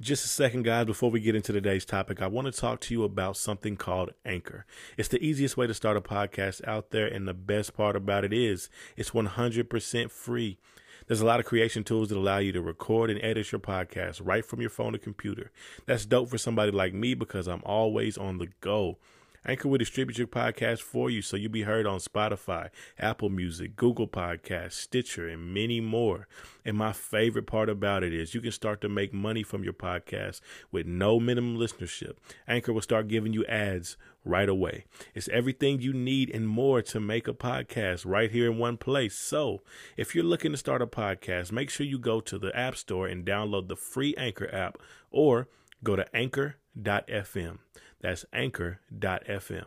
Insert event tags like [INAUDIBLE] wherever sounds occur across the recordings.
Just a second, guys, before we get into today's topic, I want to talk to you about something called Anchor. It's the easiest way to start a podcast out there, and the best part about it is it's 100% free. There's a lot of creation tools that allow you to record and edit your podcast right from your phone or computer. That's dope for somebody like me because I'm always on the go. Anchor will distribute your podcast for you so you'll be heard on Spotify, Apple Music, Google Podcasts, Stitcher, and many more. And my favorite part about it is you can start to make money from your podcast with no minimum listenership. Anchor will start giving you ads right away. It's everything you need and more to make a podcast right here in one place. So, if you're looking to start a podcast, make sure you go to the App Store and download the free Anchor app or go to anchor.fm. That's anchor.fm.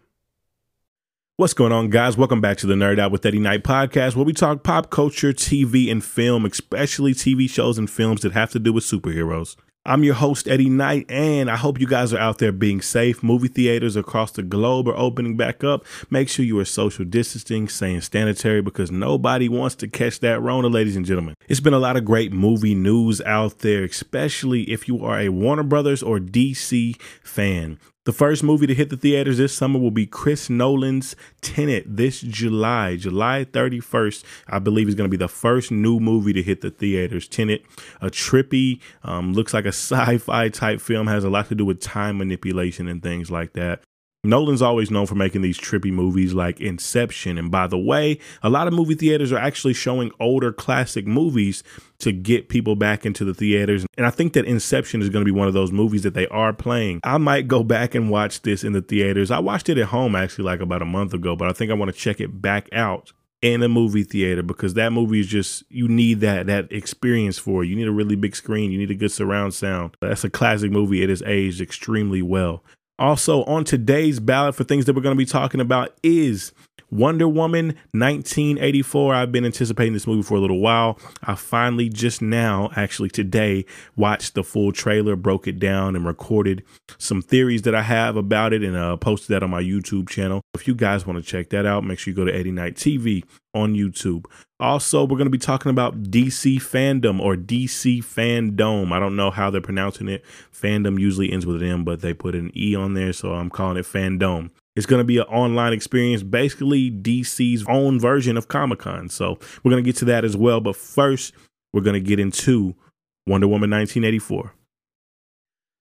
What's going on, guys? Welcome back to the Nerd Out with Eddie Knight podcast, where we talk pop culture, TV, and film, especially TV shows and films that have to do with superheroes. I'm your host, Eddie Knight, and I hope you guys are out there being safe. Movie theaters across the globe are opening back up. Make sure you are social distancing, staying sanitary, because nobody wants to catch that Rona, ladies and gentlemen. It's been a lot of great movie news out there, especially if you are a Warner Brothers or DC fan. The first movie to hit the theaters this summer will be Chris Nolan's Tenet this July, July 31st. I believe is going to be the first new movie to hit the theaters. Tenet, a trippy, um, looks like a [LAUGHS] sci-fi type film, has a lot to do with time manipulation and things like that. Nolan's always known for making these trippy movies like Inception. And by the way, a lot of movie theaters are actually showing older classic movies to get people back into the theaters. And I think that Inception is going to be one of those movies that they are playing. I might go back and watch this in the theaters. I watched it at home actually like about a month ago, but I think I want to check it back out in a movie theater because that movie is just you need that that experience for it. You need a really big screen, you need a good surround sound. That's a classic movie. It has aged extremely well. Also, on today's ballot for things that we're going to be talking about is Wonder Woman 1984. I've been anticipating this movie for a little while. I finally just now, actually today, watched the full trailer, broke it down, and recorded some theories that I have about it and uh, posted that on my YouTube channel. If you guys want to check that out, make sure you go to Eddie Knight TV on YouTube. Also, we're going to be talking about DC fandom or DC fandom. I don't know how they're pronouncing it. Fandom usually ends with an M, but they put an E on there, so I'm calling it fandom. It's going to be an online experience, basically DC's own version of Comic Con. So we're going to get to that as well. But first, we're going to get into Wonder Woman 1984.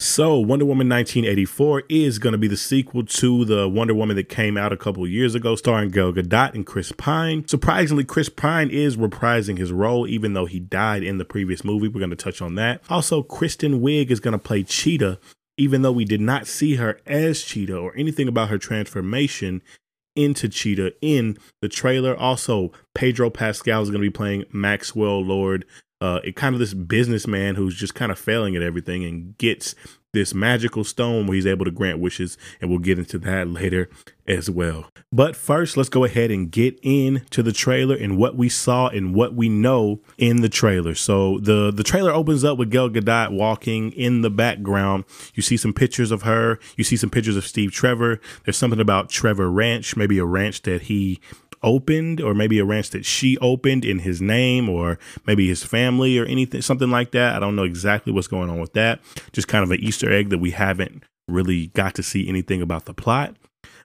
So, Wonder Woman 1984 is going to be the sequel to the Wonder Woman that came out a couple years ago, starring Gal Gadot and Chris Pine. Surprisingly, Chris Pine is reprising his role, even though he died in the previous movie. We're going to touch on that. Also, Kristen Wiig is going to play Cheetah, even though we did not see her as Cheetah or anything about her transformation into Cheetah in the trailer. Also, Pedro Pascal is going to be playing Maxwell Lord, uh, kind of this businessman who's just kind of failing at everything and gets this magical stone where he's able to grant wishes, and we'll get into that later as well. But first, let's go ahead and get into the trailer and what we saw and what we know in the trailer. So the the trailer opens up with Gal Gadot walking in the background. You see some pictures of her. You see some pictures of Steve Trevor. There's something about Trevor Ranch, maybe a ranch that he opened or maybe a ranch that she opened in his name or maybe his family or anything something like that. I don't know exactly what's going on with that. Just kind of an easter egg that we haven't really got to see anything about the plot.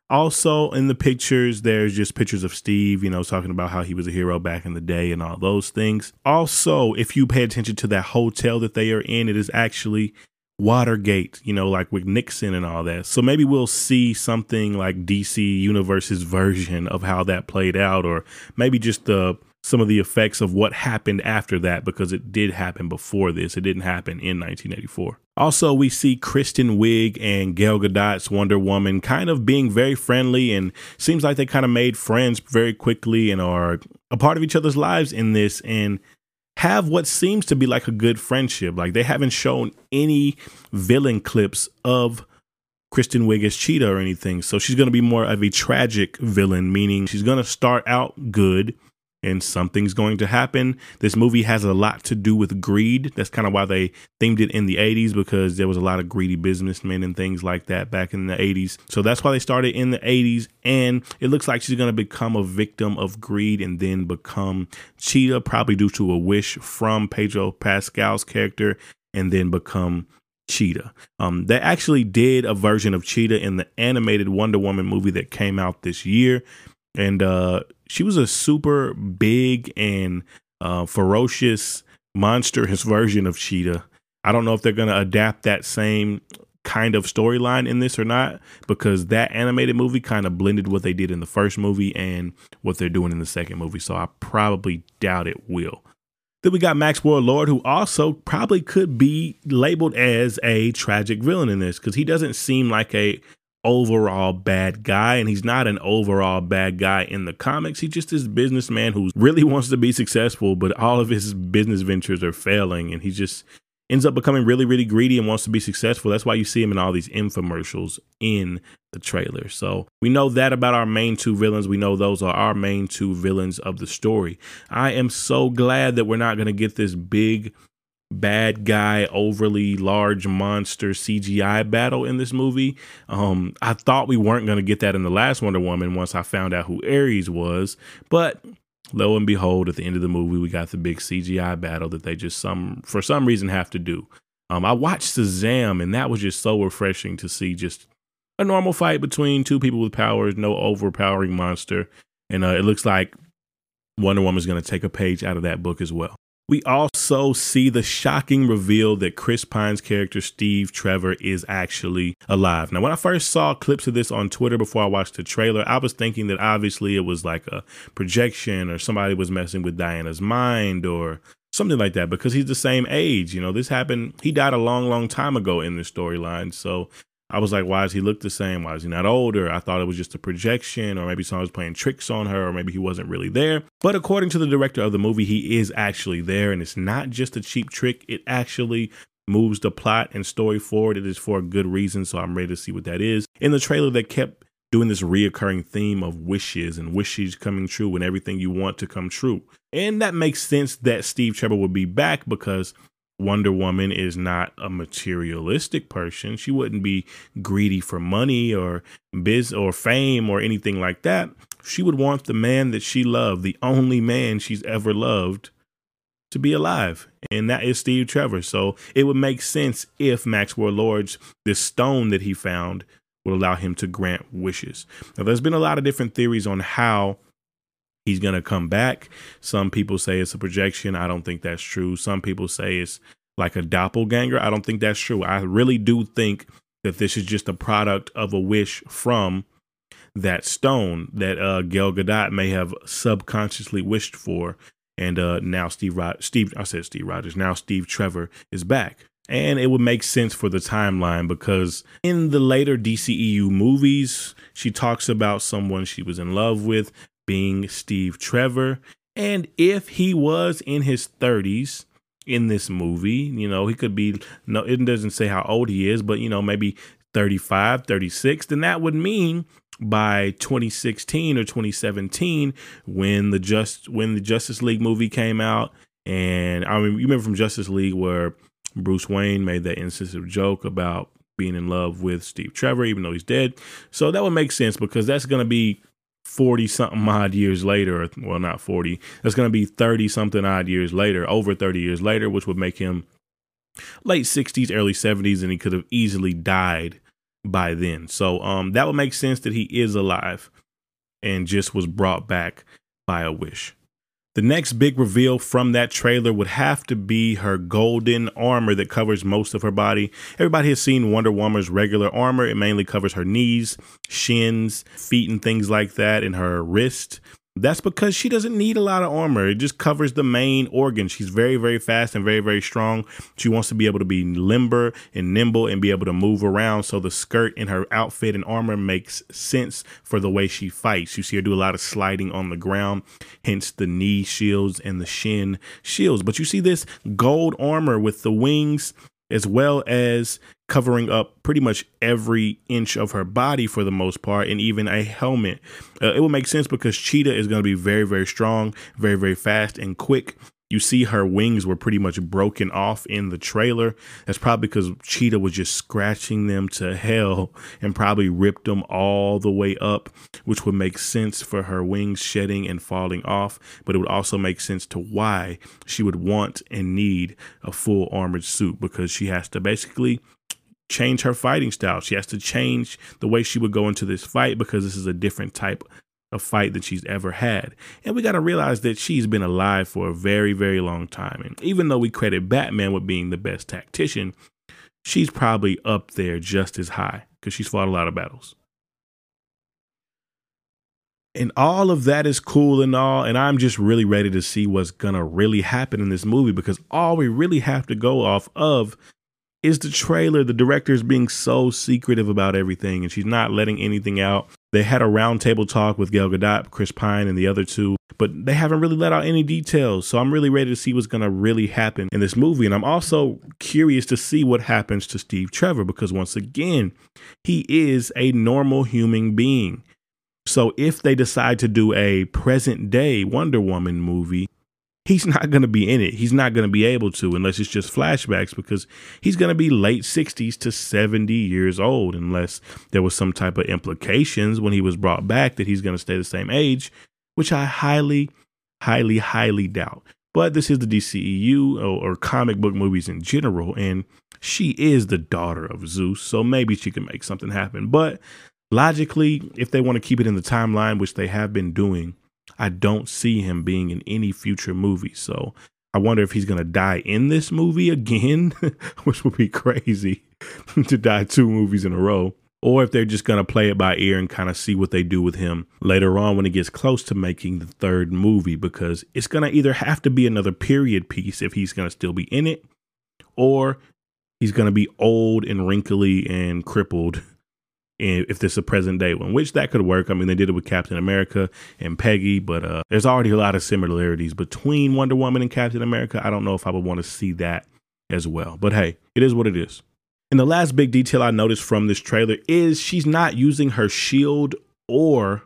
Also in the pictures there's just pictures of steve you know talking about how he was a hero back in the day and all those things. Also if you pay attention to that hotel that they are in it is actually Watergate, you know, like with Nixon and all that. So maybe we'll see something like DC Universe's version of how that played out, or maybe just the some of the effects of what happened after that, because it did happen before this. It didn't happen in 1984. Also, we see Kristen Wiig and Gal Gadot's Wonder Woman kind of being very friendly, and seems like they kind of made friends very quickly and are a part of each other's lives in this. And have what seems to be like a good friendship. Like they haven't shown any villain clips of Kristen Wiig as Cheetah or anything. So she's going to be more of a tragic villain, meaning she's going to start out good and something's going to happen. This movie has a lot to do with greed. That's kind of why they themed it in the 80s because there was a lot of greedy businessmen and things like that back in the 80s. So that's why they started in the 80s. And it looks like she's going to become a victim of greed and then become Cheetah, probably due to a wish from Pedro Pascal's character, and then become Cheetah. Um, they actually did a version of Cheetah in the animated Wonder Woman movie that came out this year, and uh, she was a super big and uh, ferocious monster. His version of Cheetah. I don't know if they're going to adapt that same kind of storyline in this or not because that animated movie kind of blended what they did in the first movie and what they're doing in the second movie. So I probably doubt it will. Then we got Maxwell Lord, who also probably could be labeled as a tragic villain in this because he doesn't seem like a overall bad guy and he's not an overall bad guy in the comics. He's just this businessman who really wants to be successful but all of his business ventures are failing and he just ends up becoming really really greedy and wants to be successful. That's why you see him in all these infomercials in the trailer. So we know that about our main two villains. We know those are our main two villains of the story. I am so glad that we're not going to get this big bad guy, overly large monster CGI battle in this movie. Um, I thought we weren't going to get that in the last Wonder Woman once I found out who Ares was, but lo and behold, at the end of the movie, we got the big CGI battle that they just some for some reason have to do. Um, I watched Shazam, and that was just so refreshing to see just a normal fight between two people with powers, no overpowering monster, and uh, it looks like Wonder Woman's going to take a page out of that book as well. We also see the shocking reveal that Chris Pine's character Steve Trevor is actually alive. Now, when I first saw clips of this on Twitter before I watched the trailer, I was thinking that obviously it was like a projection or somebody was messing with Diana's mind or something like that because he's the same age. You know, this happened, he died a long, long time ago in this storyline. So I was like, why does he look the same? Why is he not older? I thought it was just a projection, or maybe someone was playing tricks on her, or maybe he wasn't really there. But according to the director of the movie, he is actually there, and it's not just a cheap trick. It actually moves the plot and story forward. It is for a good reason, so I'm ready to see what that is. In the trailer, they kept doing this reoccurring theme of wishes and wishes coming true and everything you want to come true. And that makes sense that Steve Trevor would be back because Wonder Woman is not a materialistic person. She wouldn't be greedy for money or biz or fame or anything like that. She would want the man that she loved, the only man she's ever loved, to be alive. And that is Steve Trevor. So it would make sense if Maxwell Lord's this stone that he found would allow him to grant wishes. Now there's been a lot of different theories on how he's going to come back. Some people say it's a projection. I don't think that's true. Some people say it's like a doppelganger. I don't think that's true. I really do think that this is just a product of a wish from that stone that uh, Gal Gadot may have subconsciously wished for. And uh, now Steve, Steve, I said Steve Rogers. Now Steve Trevor is back. And it would make sense for the timeline because in the later DCEU movies, she talks about someone she was in love with being Steve Trevor. And if he was in his 30s in this movie, you know, he could be, no, it doesn't say how old he is, but, you know, maybe 35, 36, then that would mean by 2016 or 2017 when the just when the Justice League movie came out and I mean you remember from Justice League where Bruce Wayne made that insensitive joke about being in love with Steve Trevor even though he's dead. So that would make sense because that's going to be 40 something odd years later, well, not 40, that's going to be 30 something odd years later, over 30 years later, which would make him late 60s, early 70s, and he could have easily died by then. So um, that would make sense that he is alive and just was brought back by a wish. The next big reveal from that trailer would have to be her golden armor that covers most of her body. Everybody has seen Wonder Woman's regular armor. It mainly covers her knees, shins, feet, and things like that, and her wrist. That's because she doesn't need a lot of armor. It just covers the main organ. She's very, very fast and very, very strong. She wants to be able to be limber and nimble and be able to move around. So the skirt in her outfit and armor makes sense for the way she fights. You see her do a lot of sliding on the ground, hence the knee shields and the shin shields. But you see this gold armor with the wings as well as covering up pretty much every inch of her body for the most part, and even a helmet. Uh, it will make sense because Cheetah is going to be very, very strong, very, very fast, and quick. You see her wings were pretty much broken off in the trailer. That's probably because Cheetah was just scratching them to hell and probably ripped them all the way up, which would make sense for her wings shedding and falling off. But it would also make sense to why she would want and need a full armored suit because she has to basically change her fighting style. She has to change the way she would go into this fight because this is a different type of fight that she's ever had. And we got to realize that she's been alive for a very, very long time. And even though we credit Batman with being the best tactician, she's probably up there just as high because she's fought a lot of battles. And all of that is cool and all. And I'm just really ready to see what's going to really happen in this movie because all we really have to go off of is the trailer. The director is being so secretive about everything and she's not letting anything out. They had a roundtable talk with Gal Gadot, Chris Pine, and the other two, but they haven't really let out any details. So I'm really ready to see what's going to really happen in this movie. And I'm also curious to see what happens to Steve Trevor because, once again, he is a normal human being. So if they decide to do a present day Wonder Woman movie, he's not going to be in it. He's not going to be able to unless it's just flashbacks because he's going to be late 60s to 70 years old unless there was some type of implications when he was brought back that he's going to stay the same age, which I highly highly highly doubt. But this is the DCEU or, uh, or comic book movies in general and she is the daughter of Zeus, so maybe she can make something happen. But logically, if they want to keep it in the timeline, which they have been doing, I don't see him being in any future movie. So I wonder if he's going to die in this movie again, [LAUGHS] which would be crazy [LAUGHS] to die two movies in a row. Or if they're just going to play it by ear and kind of see what they do with him later on when he gets close to making the third movie, because it's going to either have to be another period piece if he's going to still be in it, or he's going to be old and wrinkly and crippled if this is a present day one, which that could work. I mean, they did it with Captain America and Peggy, but uh, there's already a lot of similarities between Wonder Woman and Captain America. I don't know if I would want to see that as well, but hey, it is what it is. And the last big detail I noticed from this trailer is she's not using her shield or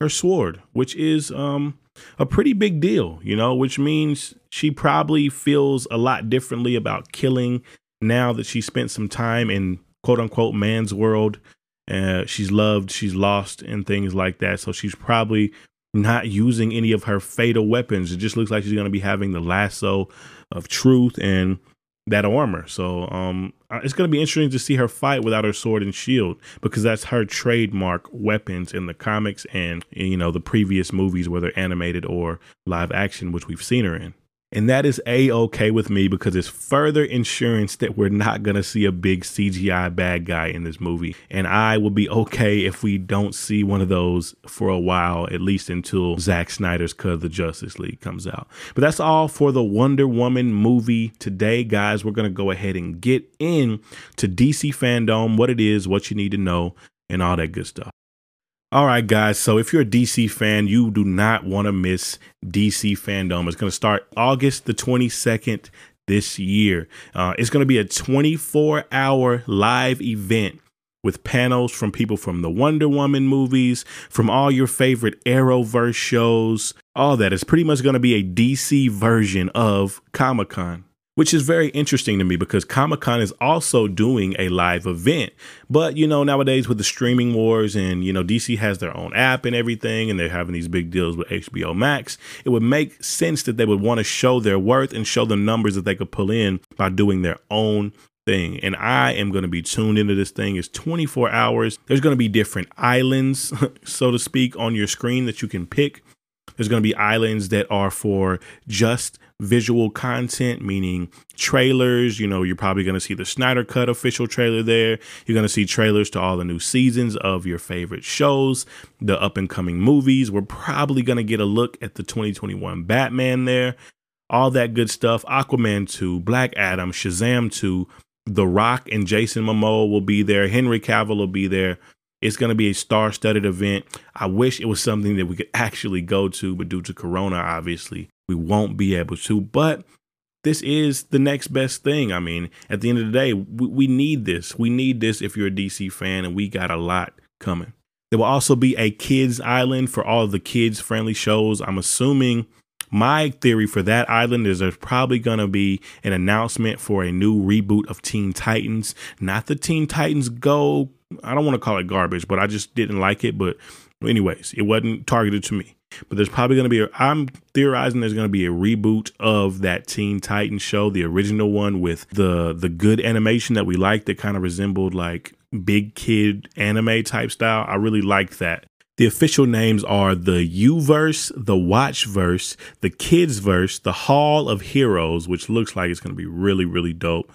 her sword, which is um, a pretty big deal, you know, which means she probably feels a lot differently about killing now that she spent some time in quote unquote man's world. Uh, she's loved, she's lost, and things like that. So she's probably not using any of her fatal weapons. It just looks like she's going to be having the lasso of truth and that armor. So um, uh, it's going to be interesting to see her fight without her sword and shield because that's her trademark weapons in the comics and you know the previous movies, whether animated or live action, which we've seen her in. And that is a okay with me because it's further insurance that we're not going to see a big CGI bad guy in this movie. And I will be okay if we don't see one of those for a while, at least until Zack Snyder's cut of the Justice League comes out. But that's all for the Wonder Woman movie today, guys. We're going to go ahead and get in to DC fandom, what it is, what you need to know, and all that good stuff. All right, guys. So if you're a DC fan, you do not want to miss DC Fandom. It's going to start August the 22nd this year. Uh, it's going to be a 24 hour live event with panels from people from the Wonder Woman movies, from all your favorite Arrowverse shows, all that. It's pretty much going to be a DC version of Comic Con which is very interesting to me because Comic Con is also doing a live event. But, you know, nowadays with the streaming wars and, you know, DC has their own app and everything, and they're having these big deals with HBO Max, it would make sense that they would want to show their worth and show the numbers that they could pull in by doing their own thing. And I am going to be tuned into this thing. It's 24 hours. There's going to be different islands, [LAUGHS] so to speak, on your screen that you can pick. There's going to be islands that are for just visual content, meaning trailers. You know, you're probably going to see the Snyder Cut official trailer there. You're going to see trailers to all the new seasons of your favorite shows, the up and coming movies. We're probably going to get a look at the 2021 Batman there, all that good stuff. Aquaman 2, Black Adam, Shazam 2, The Rock and Jason Momoa will be there. Henry Cavill will be there. It's going to be a star studded event. I wish it was something that we could actually go to, but due to Corona, obviously, we won't be able to. But this is the next best thing. I mean, at the end of the day, we, we need this. We need this if you're a DC fan, and we got a lot coming. There will also be a kids island for all the kids friendly shows. I'm assuming my theory for that island is there's probably going to be an announcement for a new reboot of Teen Titans. Not the Teen Titans Go I don't want to call it garbage, but I just didn't like it. But anyways, it wasn't targeted to me. But there's probably going to be, a, I'm theorizing there's going to be a reboot of that Teen Titans show, the original one with the the good animation that we liked that kind of resembled like big kid anime type style. I really liked that. The official names are the U-verse, the Watchverse, the Kids verse, the Hall of Heroes, which looks like it's going to be really, really dope.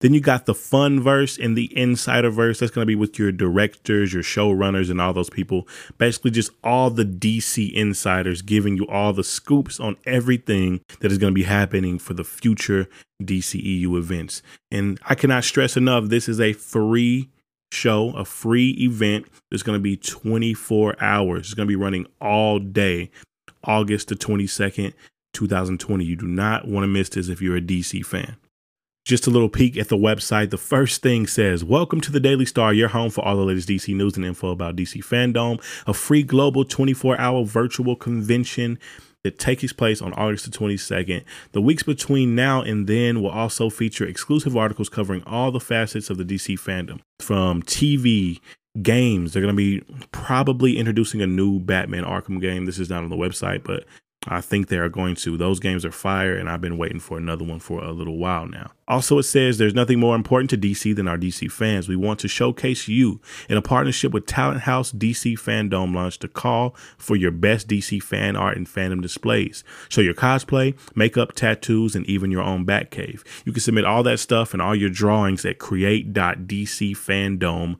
Then you got the fun verse and the insider verse. That's going to be with your directors, your showrunners, and all those people. Basically, just all the DC insiders giving you all the scoops on everything that is going to be happening for the future DCEU events. And I cannot stress enough this is a free show, a free event. It's going to be 24 hours. It's going to be running all day, August the 22nd, 2020. You do not want to miss this if you're a DC fan. Just a little peek at the website. The first thing says, Welcome to the Daily Star, your home for all the latest DC news and info about DC fandom, a free global 24 hour virtual convention that takes place on August the 22nd. The weeks between now and then will also feature exclusive articles covering all the facets of the DC fandom from TV, games. They're going to be probably introducing a new Batman Arkham game. This is not on the website, but I think they are going to. Those games are fire, and I've been waiting for another one for a little while now. Also, it says there's nothing more important to DC than our DC fans. We want to showcase you in a partnership with Talenthouse DC Fandom launched a call for your best DC fan art and fandom displays. Show your cosplay, makeup, tattoos, and even your own Batcave. You can submit all that stuff and all your drawings at create.dcfandom.com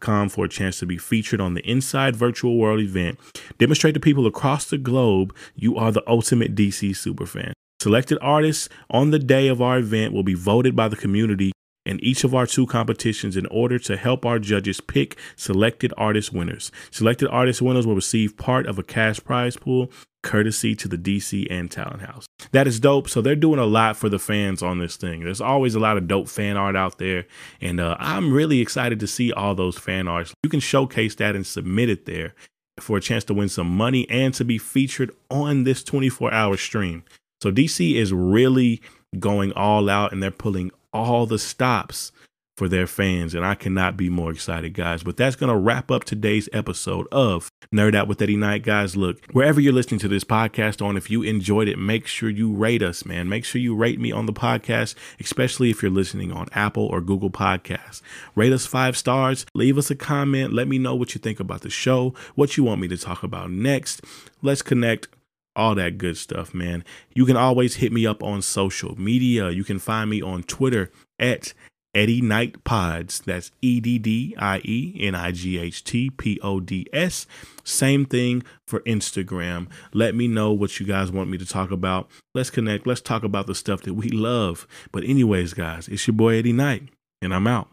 com for a chance to be featured on the Inside Virtual World event. Demonstrate to people across the globe you are the ultimate DC superfan. Selected artists on the day of our event will be voted by the community in each of our two competitions in order to help our judges pick selected artist winners. Selected artist winners will receive part of a cash prize pool courtesy to the DC and Talenthouse. That is dope. So they're doing a lot for the fans on this thing. There's always a lot of dope fan art out there, and uh, I'm really excited to see all those fan arts. You can showcase that and submit it there for a chance to win some money and to be featured on this 24 hour stream. So DC is really going all out and they're pulling all the stops for their fans. And I cannot be more excited, guys. But that's going to wrap up today's episode of Nerd Out with Eddie Knight, guys. Look, wherever you're listening to this podcast on, if you enjoyed it, make sure you rate us, man. Make sure you rate me on the podcast, especially if you're listening on Apple or Google Podcasts. Rate us five stars, leave us a comment, let me know what you think about the show, what you want me to talk about next. Let's connect all that good stuff, man. You can always hit me up on social media. You can find me on Twitter at Eddie Knight Pods. That's E D D I E N I G H T P O D S. Same thing for Instagram. Let me know what you guys want me to talk about. Let's connect. Let's talk about the stuff that we love. But, anyways, guys, it's your boy Eddie Knight, and I'm out.